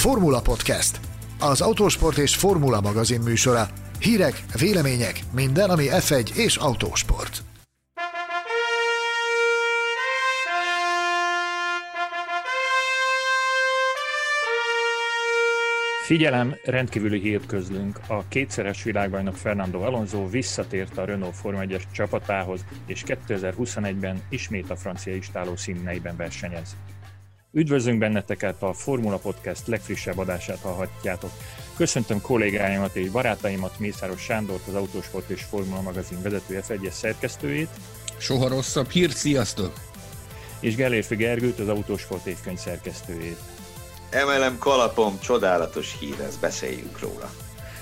Formula Podcast, az autósport és formula magazin műsora. Hírek, vélemények, minden, ami F1 és autósport. Figyelem, rendkívüli hírt közlünk. A kétszeres világbajnok Fernando Alonso visszatért a Renault Forma 1-es csapatához, és 2021-ben ismét a francia istáló színeiben versenyez. Üdvözlünk benneteket, a Formula Podcast legfrissebb adását hallhatjátok. Köszöntöm kollégáimat és barátaimat, Mészáros Sándort, az Autósport és Formula magazin vezető F1-es szerkesztőjét. Soha rosszabb hír, sziasztok! És Gellérfi Gergőt, az Autósport évkönyv szerkesztőjét. Emelem kalapom, csodálatos hír, ez beszéljünk róla.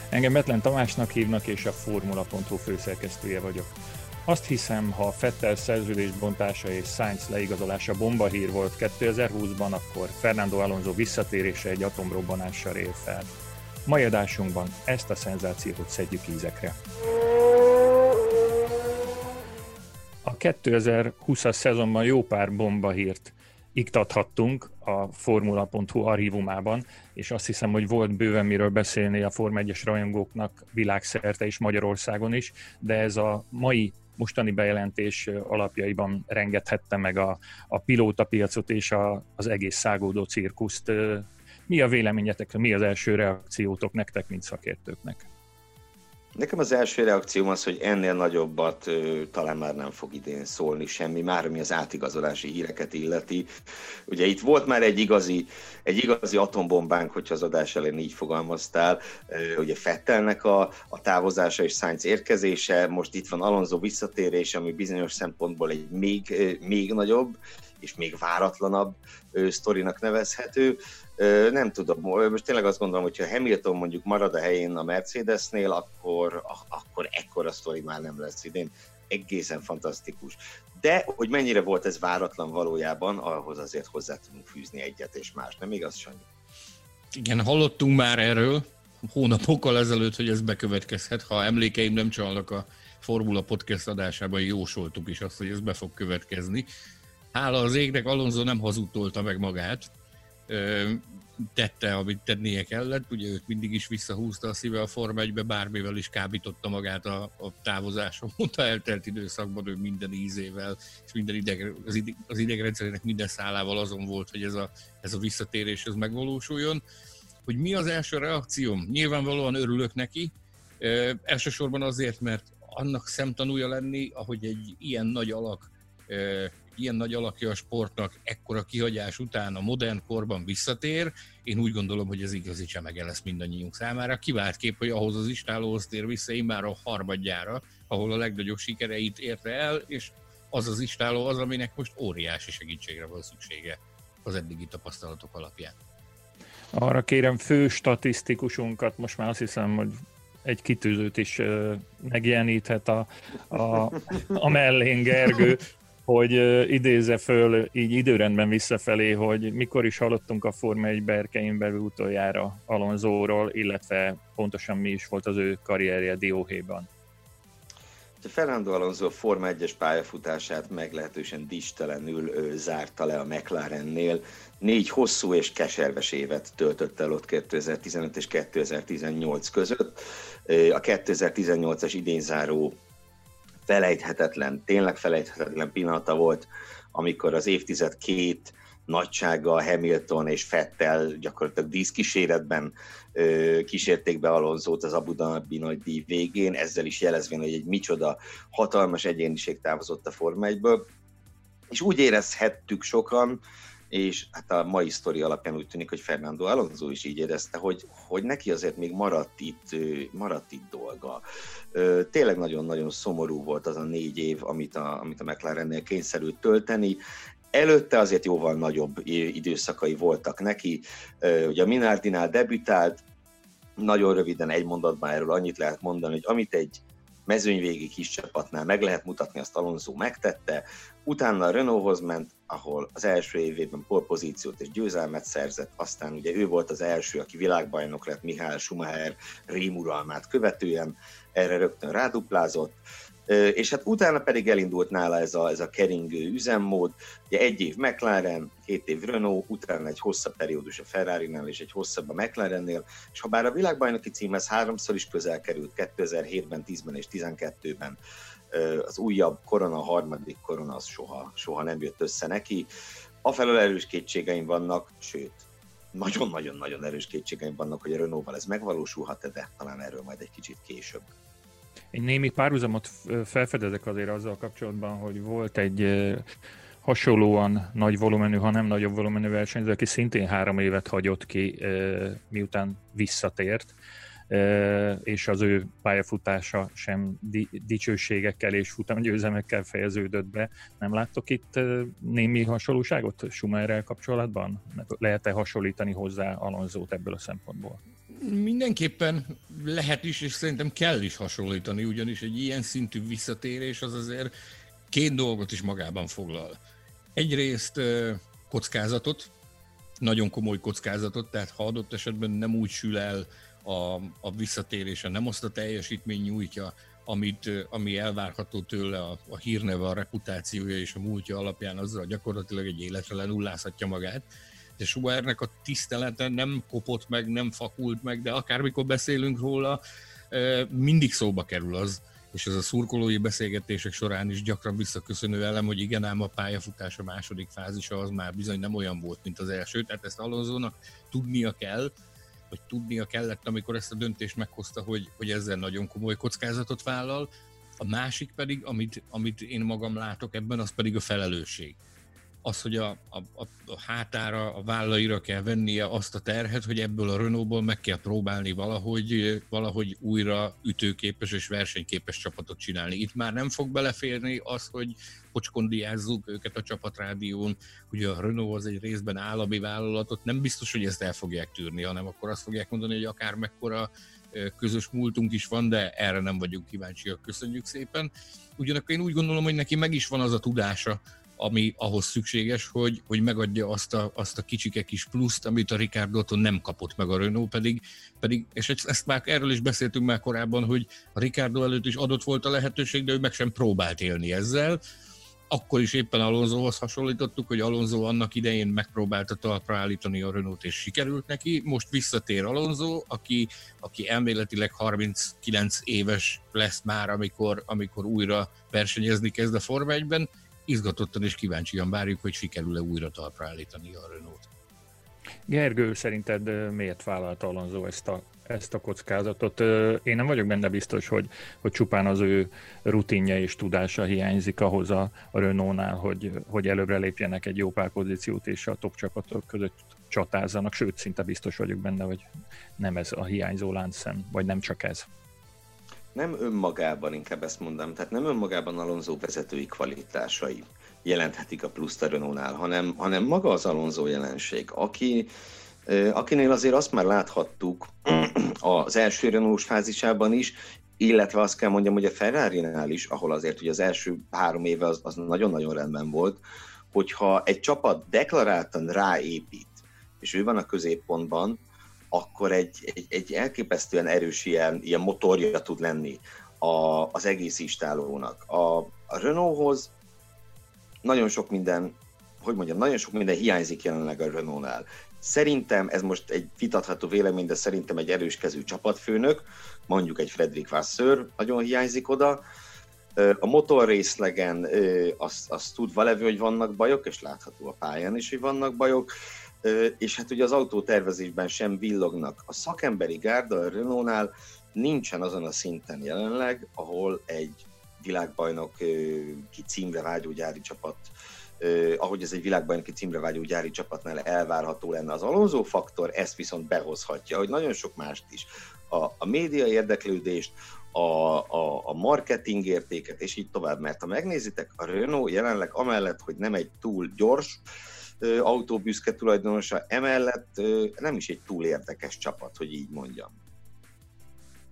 Engem Betlen Tamásnak hívnak, és a Formula.hu főszerkesztője vagyok. Azt hiszem, ha Fettel szerződésbontása és Sainz leigazolása bombahír volt 2020-ban, akkor Fernando Alonso visszatérése egy atomrobbanással ér fel. Mai adásunkban ezt a szenzációt szedjük ízekre. A 2020-as szezonban jó pár bombahírt iktathattunk a Formula.hu archívumában, és azt hiszem, hogy volt bőven miről beszélni a Forma 1-es rajongóknak világszerte és Magyarországon is, de ez a mai mostani bejelentés alapjaiban rengethette meg a, a pilótapiacot és a, az egész szágódó cirkuszt. Mi a véleményetek, mi az első reakciótok nektek, mint szakértőknek? Nekem az első reakcióm az, hogy ennél nagyobbat ö, talán már nem fog idén szólni semmi, már ami az átigazolási híreket illeti. Ugye itt volt már egy igazi, egy igazi atombombánk, hogyha az adás elején így fogalmaztál, ö, ugye Fettelnek a, a távozása és Sainz érkezése, most itt van Alonso visszatérése, ami bizonyos szempontból egy még, ö, még nagyobb és még váratlanabb ö, sztorinak nevezhető. Nem tudom, most tényleg azt gondolom, hogy ha Hamilton mondjuk marad a helyén a Mercedesnél, akkor, akkor ekkora sztori már nem lesz idén. Egészen fantasztikus. De hogy mennyire volt ez váratlan valójában, ahhoz azért hozzá tudunk fűzni egyet és más, nem igaz, Sanyi? Igen, hallottunk már erről hónapokkal ezelőtt, hogy ez bekövetkezhet. Ha emlékeim nem csalnak a Formula Podcast adásában, jósoltuk is azt, hogy ez be fog következni. Hála az égnek, Alonso nem hazudtolta meg magát, tette, amit tennie kellett, ugye őt mindig is visszahúzta a szíve a Forma 1 bármivel is kábította magát a, a távozáson, mondta eltelt időszakban ő minden ízével, és minden ideg, az, ideg, az idegrendszerének minden szálával azon volt, hogy ez a, ez a visszatérés ez megvalósuljon. Hogy mi az első reakcióm? Nyilvánvalóan örülök neki, e, elsősorban azért, mert annak szemtanúja lenni, ahogy egy ilyen nagy alak ilyen nagy alakja a sportnak ekkora kihagyás után a modern korban visszatér, én úgy gondolom, hogy ez igazi csemege lesz mindannyiunk számára. Kivált kép, hogy ahhoz az istálóhoz tér vissza már a harmadjára, ahol a legnagyobb sikereit érte el, és az az istáló az, aminek most óriási segítségre van szüksége az eddigi tapasztalatok alapján. Arra kérem fő statisztikusunkat, most már azt hiszem, hogy egy kitűzőt is megjeleníthet a, a, a mellén Gergő, hogy idézze föl így időrendben visszafelé, hogy mikor is hallottunk a Forma 1 berkein belül utoljára Alonzóról, illetve pontosan mi is volt az ő karrierje Dióhéjban. Fernando Alonso Forma 1-es pályafutását meglehetősen distelenül ő, zárta le a McLarennél. Négy hosszú és keserves évet töltött el ott 2015 és 2018 között. A 2018-as idénzáró felejthetetlen, tényleg felejthetetlen pillanata volt, amikor az évtized két nagysága Hamilton és Fettel gyakorlatilag díszkíséretben ö, kísérték be Alonzót az Abu Dhabi nagy díj végén, ezzel is jelezvén, hogy egy micsoda hatalmas egyéniség távozott a Forma 1-ből. És úgy érezhettük sokan, és hát a mai sztori alapján úgy tűnik, hogy Fernando Alonso is így érezte, hogy, hogy neki azért még maradt itt, maradt itt dolga. Tényleg nagyon-nagyon szomorú volt az a négy év, amit a, amit a McLarennél kényszerült tölteni. Előtte azért jóval nagyobb időszakai voltak neki. Ugye a Minardinál debütált, nagyon röviden egy mondatban erről annyit lehet mondani, hogy amit egy mezőnyvégi kis csapatnál meg lehet mutatni, azt Alonso megtette, utána a Renaulthoz ment, ahol az első évében polpozíciót és győzelmet szerzett, aztán ugye ő volt az első, aki világbajnok lett Mihály Schumacher rémuralmát követően, erre rögtön ráduplázott, és hát utána pedig elindult nála ez a, ez a keringő üzemmód, ugye egy év McLaren, két év Renault, utána egy hosszabb periódus a Ferrari-nál és egy hosszabb a McLarennél, és ha bár a világbajnoki címhez háromszor is közel került, 2007-ben, 10-ben és 12-ben, az újabb korona, a harmadik korona az soha, soha nem jött össze neki. Afelől erős kétségeim vannak, sőt, nagyon-nagyon-nagyon erős kétségeim vannak, hogy a Renault-val ez megvalósulhat, de talán erről majd egy kicsit később. Egy némi párhuzamot felfedezek azért azzal kapcsolatban, hogy volt egy hasonlóan nagy volumenű, ha nem nagyobb volumenű versenyző, aki szintén három évet hagyott ki, miután visszatért, és az ő pályafutása sem dicsőségekkel és futamgyőzelmekkel fejeződött be. Nem láttok itt némi hasonlóságot Schumerrel kapcsolatban? Lehet-e hasonlítani hozzá Alonzót ebből a szempontból? Mindenképpen lehet is, és szerintem kell is hasonlítani, ugyanis egy ilyen szintű visszatérés az azért két dolgot is magában foglal. Egyrészt kockázatot, nagyon komoly kockázatot, tehát ha adott esetben nem úgy sül el a, a visszatérése, nem azt a teljesítmény nyújtja, amit, ami elvárható tőle a, a hírneve, a reputációja és a múltja alapján, azzal gyakorlatilag egy életre lenullázhatja magát de Schubernek a tisztelete nem kopott meg, nem fakult meg, de akármikor beszélünk róla, mindig szóba kerül az, és ez a szurkolói beszélgetések során is gyakran visszaköszönő elem, hogy igen, ám a pályafutás a második fázisa az már bizony nem olyan volt, mint az első, tehát ezt Alonzónak tudnia kell, vagy tudnia kellett, amikor ezt a döntést meghozta, hogy, hogy ezzel nagyon komoly kockázatot vállal. A másik pedig, amit, amit én magam látok ebben, az pedig a felelősség az, hogy a, a, a, hátára, a vállaira kell vennie azt a terhet, hogy ebből a Renaultból meg kell próbálni valahogy, valahogy újra ütőképes és versenyképes csapatot csinálni. Itt már nem fog beleférni az, hogy pocskondiázzuk őket a csapatrádión, hogy a Renault az egy részben állami vállalatot, nem biztos, hogy ezt el fogják tűrni, hanem akkor azt fogják mondani, hogy akár mekkora közös múltunk is van, de erre nem vagyunk kíváncsiak, köszönjük szépen. Ugyanakkor én úgy gondolom, hogy neki meg is van az a tudása, ami ahhoz szükséges, hogy, hogy megadja azt a, azt a kicsike kis pluszt, amit a Ricardo nem kapott meg a Renault, pedig, pedig és ezt már erről is beszéltünk már korábban, hogy a Ricardo előtt is adott volt a lehetőség, de ő meg sem próbált élni ezzel. Akkor is éppen Alonsohoz hasonlítottuk, hogy Alonso annak idején megpróbálta talpra állítani a Renault, és sikerült neki. Most visszatér Alonso, aki, aki elméletileg 39 éves lesz már, amikor, amikor újra versenyezni kezd a Forma 1-ben, izgatottan és kíváncsian várjuk, hogy sikerül-e újra talpra állítani a Renault. Gergő, szerinted miért vállalt Alonso ezt a, ezt a kockázatot? Én nem vagyok benne biztos, hogy, hogy csupán az ő rutinja és tudása hiányzik ahhoz a, a Renault-nál, hogy, hogy előbbre lépjenek egy jó pár és a top csapatok között csatázzanak, sőt, szinte biztos vagyok benne, hogy nem ez a hiányzó láncszem, vagy nem csak ez nem önmagában, inkább ezt mondom, tehát nem önmagában Alonso vezetői kvalitásai jelenthetik a pluszt a Renault-nál, hanem, hanem maga az Alonso jelenség, aki, akinél azért azt már láthattuk az első renault fázisában is, illetve azt kell mondjam, hogy a Ferrari-nál is, ahol azért ugye az első három éve az, az nagyon-nagyon rendben volt, hogyha egy csapat deklaráltan ráépít, és ő van a középpontban, akkor egy, egy, egy elképesztően erős ilyen, ilyen motorja tud lenni a, az egész istálónak. A, a Renaulthoz nagyon sok minden, hogy mondjam, nagyon sok minden hiányzik jelenleg a Renault-nál. Szerintem, ez most egy vitatható vélemény, de szerintem egy erőskező csapatfőnök, mondjuk egy Fredrik Vasseur nagyon hiányzik oda. A motorrészlegen azt, azt tudva levő, hogy vannak bajok, és látható a pályán is, hogy vannak bajok és hát ugye az autótervezésben sem villognak. A szakemberi gárda a Renault-nál nincsen azon a szinten jelenleg, ahol egy világbajnok ki címre vágyó gyári csapat, ahogy ez egy világbajnoki címre vágyó gyári csapatnál elvárható lenne az Alonso faktor, ezt viszont behozhatja, hogy nagyon sok mást is. A, a média érdeklődést, a, a, a marketing értéket, és így tovább, mert ha megnézitek, a Renault jelenleg amellett, hogy nem egy túl gyors, autóbüszke tulajdonosa, emellett nem is egy túl érdekes csapat, hogy így mondjam.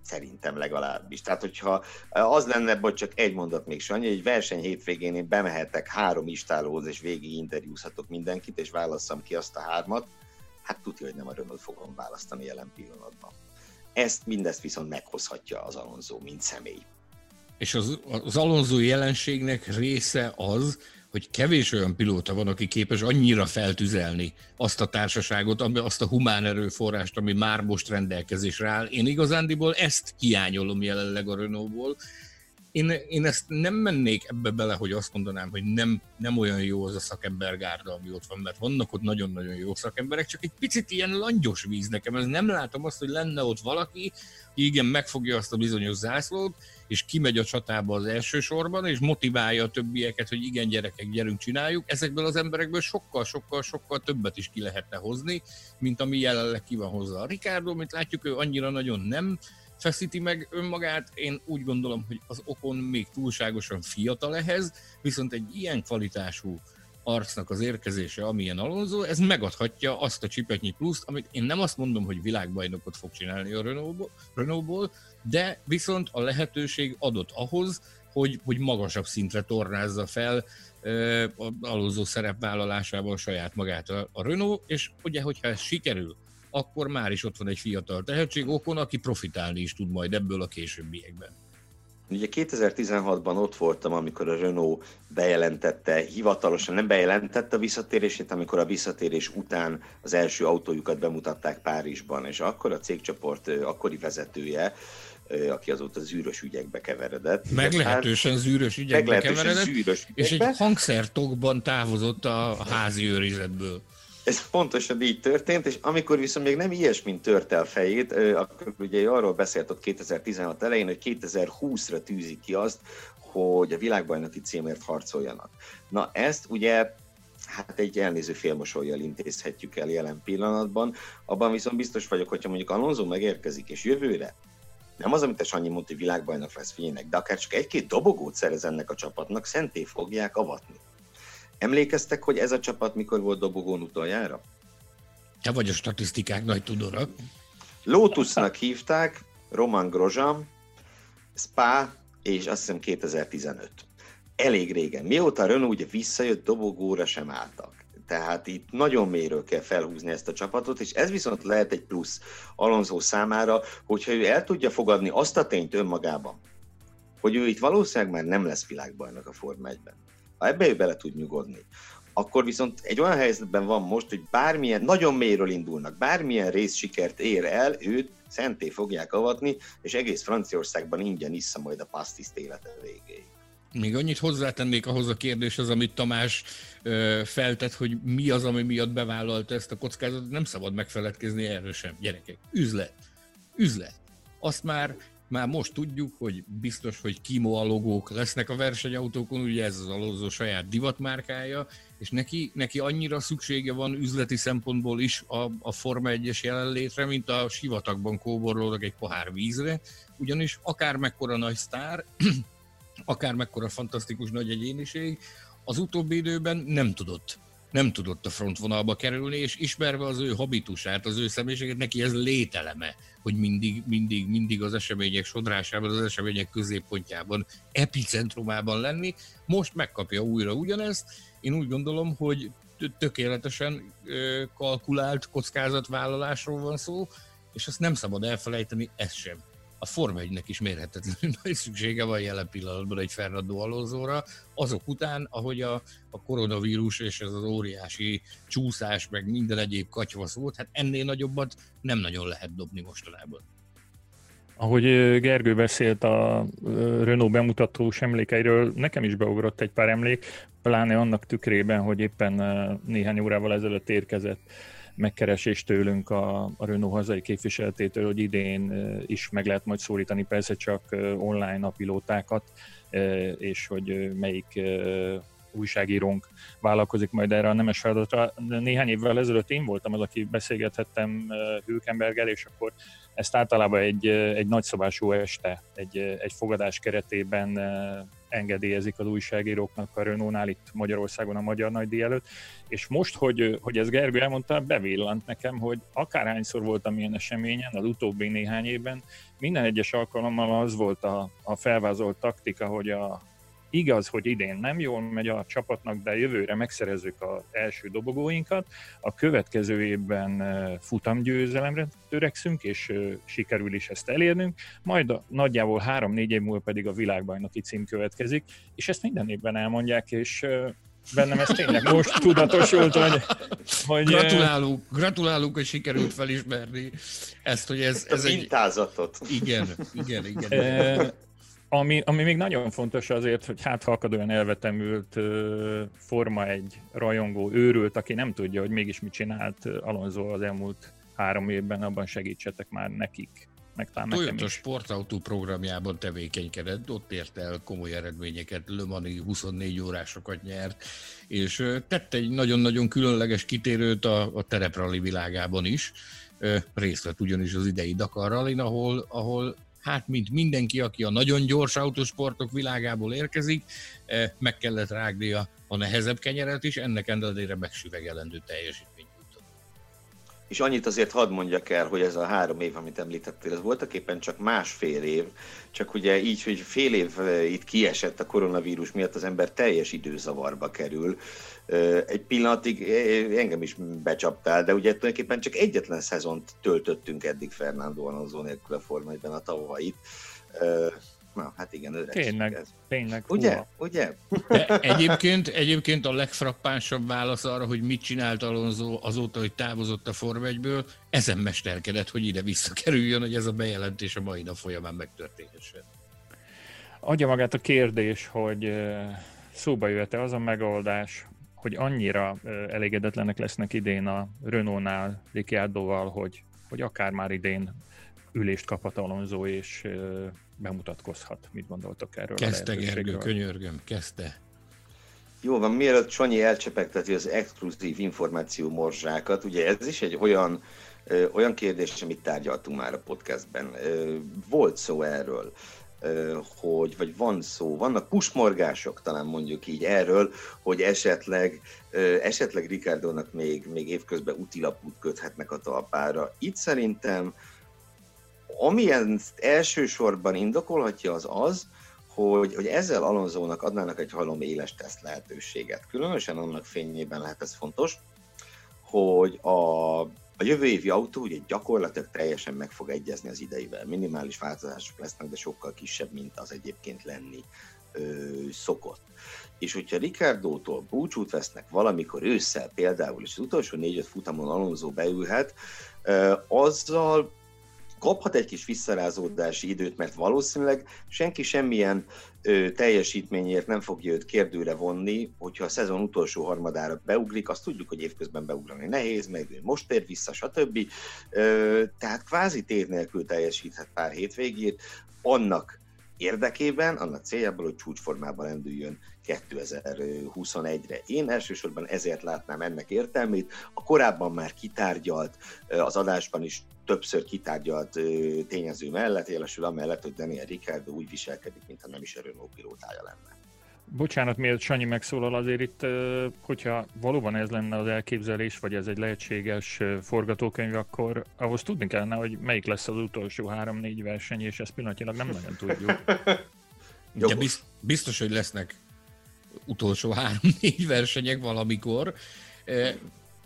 Szerintem legalábbis. Tehát, hogyha az lenne, hogy csak egy mondat még Sanyi, egy verseny hétvégén én bemehetek három istálóhoz, és végig interjúzhatok mindenkit, és válasszam ki azt a hármat, hát tudja, hogy nem a Renault fogom választani jelen pillanatban. Ezt mindezt viszont meghozhatja az Alonso, mint személy. És az, az Alonso jelenségnek része az, hogy kevés olyan pilóta van, aki képes annyira feltüzelni azt a társaságot, azt a humán erőforrást, ami már most rendelkezésre áll. Én igazándiból ezt hiányolom jelenleg a Renault-ból, én, én ezt nem mennék ebbe bele, hogy azt mondanám, hogy nem, nem olyan jó az a szakembergárda, ami ott van, mert vannak ott nagyon-nagyon jó szakemberek, csak egy picit ilyen langyos víz nekem, ez nem látom azt, hogy lenne ott valaki, ki igen, megfogja azt a bizonyos zászlót, és kimegy a csatába az első sorban, és motiválja a többieket, hogy igen, gyerekek, gyerünk, csináljuk. Ezekből az emberekből sokkal, sokkal, sokkal többet is ki lehetne hozni, mint ami jelenleg ki van hozzá. A Ricardo, mint látjuk, ő annyira nagyon nem feszíti meg önmagát. Én úgy gondolom, hogy az okon még túlságosan fiatal ehhez, viszont egy ilyen kvalitású arcnak az érkezése, amilyen Alonso, ez megadhatja azt a csipetnyi pluszt, amit én nem azt mondom, hogy világbajnokot fog csinálni a Renault-ból, de viszont a lehetőség adott ahhoz, hogy, hogy magasabb szintre tornázza fel uh, Alonso szerepvállalásával saját magát a, a Renault, és ugye, hogyha ez sikerül, akkor már is ott van egy fiatal tehetség okon, aki profitálni is tud majd ebből a későbbiekben. Ugye 2016-ban ott voltam, amikor a Renault bejelentette, hivatalosan nem bejelentette a visszatérését, amikor a visszatérés után az első autójukat bemutatták Párizsban, és akkor a cégcsoport akkori vezetője, aki azóta zűrös ügyekbe keveredett. Meglehetősen zűrös ügyekbe meglehetősen keveredett, zűrös ügyekbe. és egy hangszertokban távozott a házi őrizetből. Ez pontosan így történt, és amikor viszont még nem ilyesmint tört el fejét, akkor ugye arról beszélt ott 2016 elején, hogy 2020-ra tűzik ki azt, hogy a világbajnoki címért harcoljanak. Na ezt ugye hát egy elnéző félmosolyjal intézhetjük el jelen pillanatban. Abban viszont biztos vagyok, hogyha mondjuk Alonso megérkezik, és jövőre nem az, amit a Sanyi mondta, hogy világbajnok lesz figyelnek, de akár csak egy-két dobogót szerez ennek a csapatnak, szenté fogják avatni. Emlékeztek, hogy ez a csapat mikor volt dobogón utoljára? Te vagy a statisztikák nagy tudora. Lotusnak hívták, Roman Grosjean, Spa, és azt hiszem 2015. Elég régen. Mióta Renault ugye visszajött, dobogóra sem álltak. Tehát itt nagyon mélyről kell felhúzni ezt a csapatot, és ez viszont lehet egy plusz Alonso számára, hogyha ő el tudja fogadni azt a tényt önmagában, hogy ő itt valószínűleg már nem lesz világbajnok a Forma 1-ben ha ebbe ő bele tud nyugodni, akkor viszont egy olyan helyzetben van most, hogy bármilyen, nagyon mélyről indulnak, bármilyen részsikert ér el, őt szenté fogják avatni, és egész Franciaországban ingyen issza majd a pasztiszt élete végéig. Még annyit hozzátennék ahhoz a kérdéshez, amit Tamás ö, feltett, hogy mi az, ami miatt bevállalta ezt a kockázatot, nem szabad megfeledkezni erről sem, gyerekek. Üzlet. Üzlet. Azt már már most tudjuk, hogy biztos, hogy Kimo logók lesznek a versenyautókon, ugye ez az Alonso saját divatmárkája, és neki, neki annyira szüksége van üzleti szempontból is a, a Forma 1-es jelenlétre, mint a sivatagban kóborlódnak egy pohár vízre, ugyanis akár mekkora nagy sztár, akár mekkora fantasztikus nagy egyéniség, az utóbbi időben nem tudott nem tudott a frontvonalba kerülni, és ismerve az ő habitusát, az ő személyiséget, neki ez lételeme, hogy mindig, mindig, mindig az események sodrásában, az események középpontjában, epicentrumában lenni. Most megkapja újra ugyanezt. Én úgy gondolom, hogy tökéletesen kalkulált kockázatvállalásról van szó, és azt nem szabad elfelejteni, ez sem a Forma 1 is mérhetetlenül nagy szüksége van jelen pillanatban egy Fernando Alonso-ra, azok után, ahogy a, a koronavírus és ez az óriási csúszás, meg minden egyéb katyvasz volt, hát ennél nagyobbat nem nagyon lehet dobni mostanában. Ahogy Gergő beszélt a Renault bemutatós emlékeiről, nekem is beugrott egy pár emlék, pláne annak tükrében, hogy éppen néhány órával ezelőtt érkezett megkeresés tőlünk a, a Renault hazai képviseletétől, hogy idén is meg lehet majd szólítani persze csak online a pilótákat, és hogy melyik újságírónk vállalkozik majd erre a nemes feladatra. Néhány évvel ezelőtt én voltam az, aki beszélgethettem Hülkenberggel, és akkor ezt általában egy, egy nagyszabású este, egy, egy fogadás keretében engedélyezik az újságíróknak a Renault-nál itt Magyarországon a Magyar Nagydíj előtt, és most, hogy, hogy ez Gergő elmondta, bevillant nekem, hogy akárhányszor voltam ilyen eseményen az utóbbi néhány évben, minden egyes alkalommal az volt a, a felvázolt taktika, hogy a, Igaz, hogy idén nem jól megy a csapatnak, de jövőre megszerezzük az első dobogóinkat. A következő évben futamgyőzelemre törekszünk, és sikerül is ezt elérnünk. Majd a, nagyjából három-négy év múlva pedig a világbajnoki cím következik, és ezt minden évben elmondják, és bennem ez tényleg most tudatosult, hogy... hogy gratulálunk, gratulálunk, hogy sikerült felismerni ezt, hogy ez... Ez a mintázatot. Egy... Igen, igen, igen. E, ami, ami még nagyon fontos azért, hogy hát ha akad olyan elvetemült Forma egy rajongó őrült, aki nem tudja, hogy mégis mit csinált Alonso az elmúlt három évben, abban segítsetek már nekik meg talán Toyota is. sportautó programjában tevékenykedett, ott ért el komoly eredményeket, Le Mani 24 órásokat nyert, és tett egy nagyon-nagyon különleges kitérőt a, a tereprali világában is, részt vett ugyanis az idei Dakar Rallyn, ahol, ahol hát mint mindenki, aki a nagyon gyors autósportok világából érkezik, meg kellett rágnia a nehezebb kenyeret is, ennek ellenére megsüvegelendő teljesítmény. És annyit azért hadd mondjak el, hogy ez a három év, amit említettél, ez voltak éppen csak másfél év, csak ugye így, hogy fél év itt kiesett a koronavírus miatt, az ember teljes időzavarba kerül. Egy pillanatig engem is becsaptál, de ugye tulajdonképpen csak egyetlen szezont töltöttünk eddig Fernando Alonso nélkül a Forma a tavalyit. Na, hát igen, öreg. Tényleg, ez. tényleg. Ugye? Húha. Ugye? De egyébként, egyébként a legfrappánsabb válasz arra, hogy mit csinált Alonso azóta, hogy távozott a Form 1-ből, ezen mesterkedett, hogy ide visszakerüljön, hogy ez a bejelentés a mai nap folyamán megtörténhessen. Adja magát a kérdés, hogy szóba jöhet-e az a megoldás, hogy annyira elégedetlenek lesznek idén a Renault-nál Ricciardoval, hogy, hogy akár már idén ülést kaphat Alonso, és bemutatkozhat. Mit gondoltok erről? Kezdte Gergő, könyörgöm, kezdte. Jó van, mielőtt Sanyi elcsepegteti az exkluzív információ morzsákat, ugye ez is egy olyan, ö, olyan kérdés, amit tárgyaltunk már a podcastben. Ö, volt szó erről, ö, hogy, vagy van szó, vannak pusmorgások talán mondjuk így erről, hogy esetleg, ö, esetleg Ricardónak még, még évközben utilapút köthetnek a talpára. Itt szerintem amilyen elsősorban indokolhatja az az, hogy, hogy ezzel Alonzónak adnának egy halom éles teszt lehetőséget. Különösen annak fényében lehet ez fontos, hogy a, a jövő évi autó ugye gyakorlatilag teljesen meg fog egyezni az ideivel. Minimális változások lesznek, de sokkal kisebb, mint az egyébként lenni ö, szokott. És hogyha Ricardo-tól búcsút vesznek valamikor ősszel például, és az utolsó négy-öt futamon Alonso beülhet, ö, azzal kaphat egy kis visszarázódási időt, mert valószínűleg senki semmilyen ö, teljesítményért nem fogja őt kérdőre vonni, hogyha a szezon utolsó harmadára beugrik, azt tudjuk, hogy évközben beugrani nehéz, meg most ér vissza, stb. Ö, tehát kvázi tér nélkül teljesíthet pár hétvégét, annak érdekében, annak céljából, hogy csúcsformában rendüljön 2021-re. Én elsősorban ezért látnám ennek értelmét. A korábban már kitárgyalt, az adásban is többször kitárgyalt tényező mellett, jelesül amellett, hogy Daniel Ricciardo úgy viselkedik, mintha nem is a Renault pilótája lenne. Bocsánat, miért Sanyi megszólal azért itt, hogyha valóban ez lenne az elképzelés, vagy ez egy lehetséges forgatókönyv, akkor ahhoz tudni kellene, hogy melyik lesz az utolsó három-négy verseny, és ezt pillanatilag nem nagyon tudjuk. De biztos, hogy lesznek utolsó három-négy versenyek valamikor.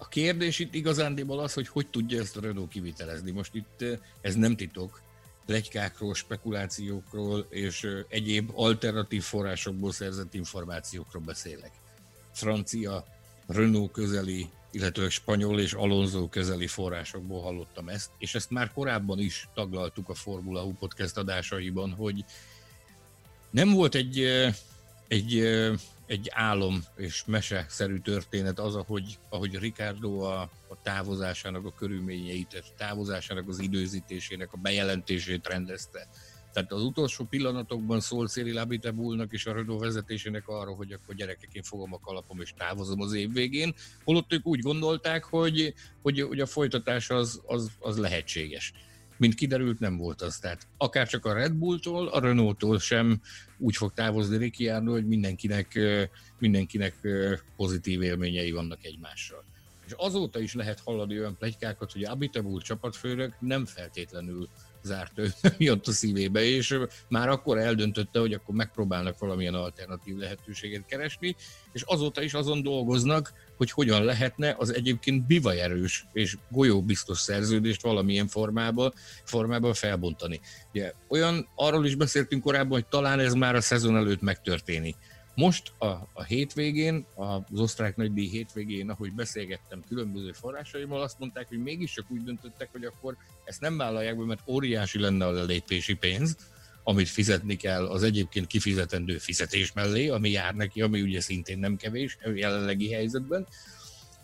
A kérdés itt igazándiból az, hogy hogy tudja ezt a Renault kivitelezni. Most itt ez nem titok, plegykákról, spekulációkról és egyéb alternatív forrásokból szerzett információkról beszélek. Francia, Renault közeli, illetve spanyol és Alonso közeli forrásokból hallottam ezt, és ezt már korábban is taglaltuk a Formula U podcast adásaiban, hogy nem volt egy, egy egy álom és mese-szerű történet az, ahogy, ahogy Ricardo a, a távozásának a körülményeit, a távozásának az időzítésének a bejelentését rendezte. Tehát az utolsó pillanatokban szólt Cyril Abitebulnak és a Renault vezetésének arra, hogy akkor gyerekek, én fogom a kalapom és távozom az év végén. Holott ők úgy gondolták, hogy, hogy, hogy a folytatás az, az, az lehetséges mint kiderült, nem volt az. Tehát akár csak a Red Bulltól, a Renault-tól sem úgy fog távozni Ricciardo, hogy mindenkinek, mindenkinek pozitív élményei vannak egymással. És azóta is lehet hallani olyan plegykákat, hogy Abitebul csapatfőnök nem feltétlenül zárt ő miatt a szívébe, és már akkor eldöntötte, hogy akkor megpróbálnak valamilyen alternatív lehetőséget keresni, és azóta is azon dolgoznak, hogy hogyan lehetne az egyébként bivajerős és golyóbiztos szerződést valamilyen formában, formában felbontani. Ugye, olyan, arról is beszéltünk korábban, hogy talán ez már a szezon előtt megtörténik. Most a, a hétvégén, az osztrák nagydíj hétvégén, ahogy beszélgettem különböző forrásaimmal, azt mondták, hogy mégis csak úgy döntöttek, hogy akkor ezt nem vállalják be, mert óriási lenne a lelépési pénz, amit fizetni kell az egyébként kifizetendő fizetés mellé, ami jár neki, ami ugye szintén nem kevés a jelenlegi helyzetben,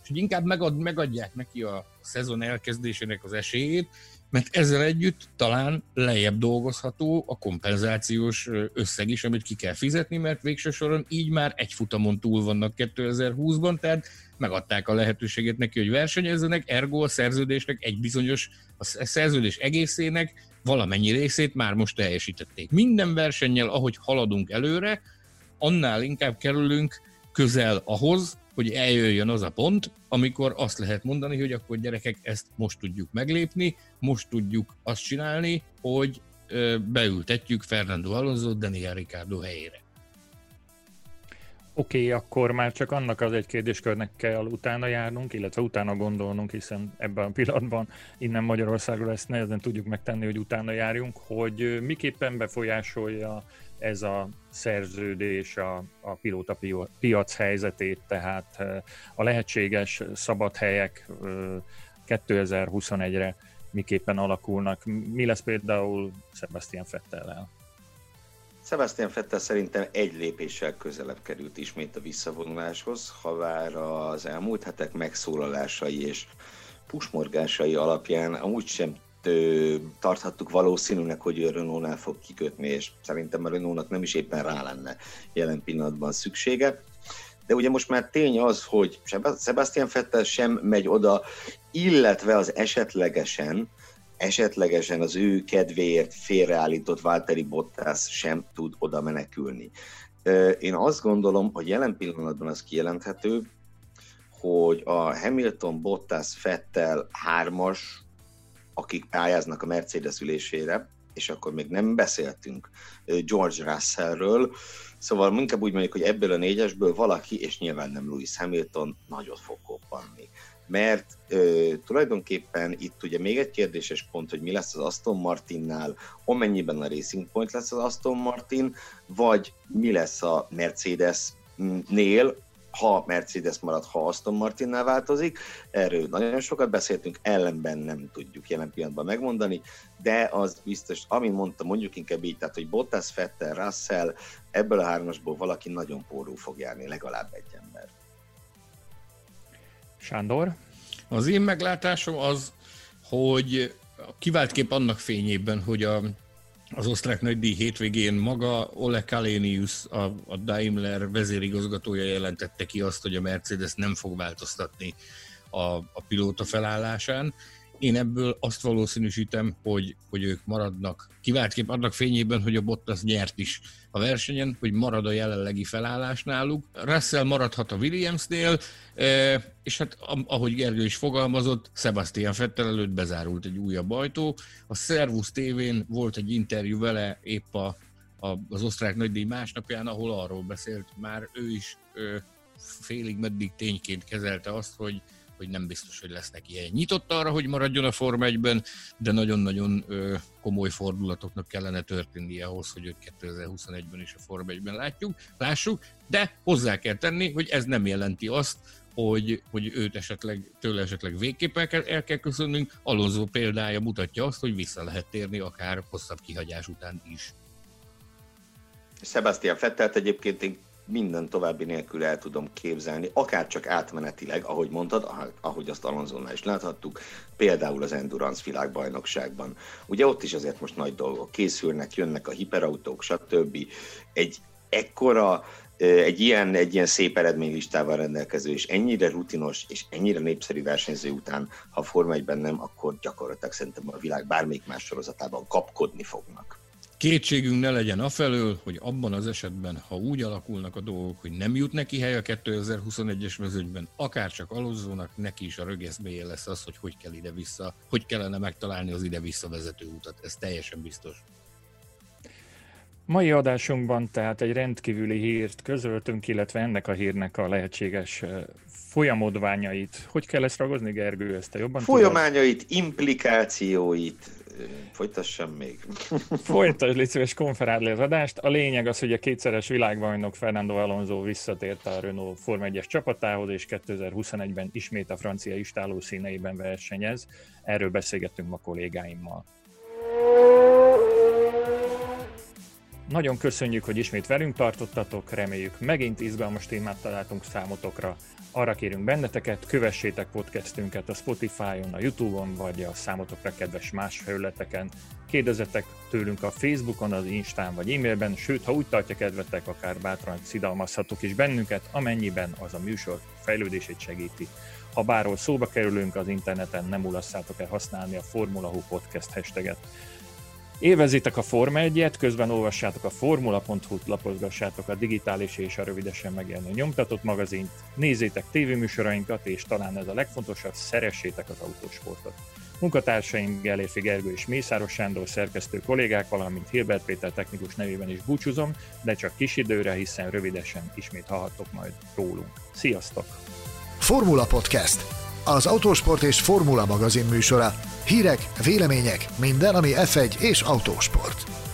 és hogy inkább megad, megadják neki a szezon elkezdésének az esélyét, mert ezzel együtt talán lejjebb dolgozható a kompenzációs összeg is, amit ki kell fizetni, mert végső soron így már egy futamon túl vannak 2020-ban, tehát megadták a lehetőséget neki, hogy versenyezzenek, ergo a szerződésnek egy bizonyos, a szerződés egészének valamennyi részét már most teljesítették. Minden versennyel, ahogy haladunk előre, annál inkább kerülünk közel ahhoz, hogy eljöjjön az a pont, amikor azt lehet mondani, hogy akkor gyerekek, ezt most tudjuk meglépni, most tudjuk azt csinálni, hogy beültetjük Fernando Alonso Daniel Ricardo helyére. Oké, okay, akkor már csak annak az egy kérdéskörnek kell utána járnunk, illetve utána gondolnunk, hiszen ebben a pillanatban innen Magyarországról ezt nehezen tudjuk megtenni, hogy utána járjunk, hogy miképpen befolyásolja ez a szerződés a, a pilóta piac helyzetét, tehát a lehetséges szabad helyek 2021-re miképpen alakulnak. Mi lesz például Sebastian Fettellel? Sebastian Fettel szerintem egy lépéssel közelebb került ismét a visszavonuláshoz, ha vár az elmúlt hetek megszólalásai és pusmorgásai alapján amúgy sem tarthattuk valószínűnek, hogy Renault-nál fog kikötni, és szerintem a Renault-nak nem is éppen rá lenne jelen pillanatban szüksége. De ugye most már tény az, hogy Sebastian Vettel sem megy oda, illetve az esetlegesen, esetlegesen az ő kedvéért félreállított Valtteri Bottas sem tud oda menekülni. Én azt gondolom, hogy jelen pillanatban az kijelenthető, hogy a Hamilton, Bottas, Fettel hármas akik pályáznak a Mercedes ülésére, és akkor még nem beszéltünk George Russellről, szóval inkább úgy mondjuk, hogy ebből a négyesből valaki, és nyilván nem Lewis Hamilton, nagyot fog koppanni. Mert ö, tulajdonképpen itt ugye még egy kérdéses pont, hogy mi lesz az Aston Martinnál, amennyiben a Racing Point lesz az Aston Martin, vagy mi lesz a Mercedes-nél, ha Mercedes marad, ha Aston Martinnál változik. Erről nagyon sokat beszéltünk, ellenben nem tudjuk jelen pillanatban megmondani, de az biztos, amin mondtam, mondjuk inkább így, tehát hogy Bottas, Vettel, Russell, ebből a hármasból valaki nagyon póró fog járni, legalább egy ember. Sándor? Az én meglátásom az, hogy kiváltképp annak fényében, hogy a az osztrák nagydíj hétvégén maga Ole Kalenius, a, a Daimler vezérigazgatója jelentette ki azt, hogy a Mercedes nem fog változtatni a, a pilóta felállásán, én ebből azt valószínűsítem, hogy, hogy ők maradnak, kiváltképp annak fényében, hogy a Bottas nyert is a versenyen, hogy marad a jelenlegi felállás náluk. Russell maradhat a Williamsnél, e, és hát ahogy Gergő is fogalmazott, Sebastian Vettel előtt bezárult egy újabb ajtó. A Servus TV-n volt egy interjú vele épp a, a, az osztrák nagydíj másnapján, ahol arról beszélt, már ő is félig meddig tényként kezelte azt, hogy hogy nem biztos, hogy lesznek ilyen. Nyitott arra, hogy maradjon a Forma 1-ben, de nagyon-nagyon komoly fordulatoknak kellene történnie ahhoz, hogy őt 2021-ben is a Forma 1-ben látjuk, lássuk, de hozzá kell tenni, hogy ez nem jelenti azt, hogy, hogy őt esetleg, tőle esetleg végképp el kell, el kell köszönnünk. Alonso példája mutatja azt, hogy vissza lehet térni akár hosszabb kihagyás után is. Sebastian Fettelt egyébként én minden további nélkül el tudom képzelni, akár csak átmenetileg, ahogy mondtad, ahogy azt Alonzónál is láthattuk, például az Endurance világbajnokságban. Ugye ott is azért most nagy dolgok készülnek, jönnek a hiperautók, stb. Egy ekkora egy ilyen, egy ilyen szép eredménylistával rendelkező, és ennyire rutinos, és ennyire népszerű versenyző után, ha Forma 1 nem, akkor gyakorlatilag szerintem a világ bármelyik más sorozatában kapkodni fognak. Kétségünk ne legyen afelől, hogy abban az esetben, ha úgy alakulnak a dolgok, hogy nem jut neki hely a 2021-es mezőnyben, akár csak alozónak, neki is a rögeszméje lesz az, hogy hogy kell ide-vissza, hogy kellene megtalálni az ide-vissza vezető utat. Ez teljesen biztos. Mai adásunkban tehát egy rendkívüli hírt közöltünk, illetve ennek a hírnek a lehetséges folyamodványait. Hogy kell ezt ragozni, Gergő, ezt a jobban Folyamányait, tudod? implikációit, folytassam még. Folytasd, légy szíves, konferáld le az adást. A lényeg az, hogy a kétszeres világbajnok Fernando Alonso visszatért a Renault Form 1-es csapatához, és 2021-ben ismét a francia istáló színeiben versenyez. Erről beszélgettünk ma kollégáimmal. Nagyon köszönjük, hogy ismét velünk tartottatok, reméljük megint izgalmas témát találtunk számotokra. Arra kérünk benneteket, kövessétek podcastünket a Spotify-on, a Youtube-on, vagy a számotokra kedves más felületeken. Kérdezzetek tőlünk a Facebookon, az Instán vagy e-mailben, sőt, ha úgy tartja kedvetek, akár bátran szidalmazhatok is bennünket, amennyiben az a műsor fejlődését segíti. Ha bárhol szóba kerülünk az interneten, nem ulasszátok el használni a Formula Hu Podcast hashtaget. Élvezitek a Forma 1 közben olvassátok a formula.hu-t, lapozgassátok a digitális és a rövidesen megjelenő nyomtatott magazint, nézzétek tévéműsorainkat, és talán ez a legfontosabb, szeressétek az autósportot. Munkatársaim Gellérfi Gergő és Mészáros Sándor szerkesztő kollégák, valamint Hilbert Péter technikus nevében is búcsúzom, de csak kis időre, hiszen rövidesen ismét hallhattok majd rólunk. Sziasztok! Formula Podcast az Autósport és Formula magazin műsora. Hírek, vélemények, minden, ami F1 és autósport.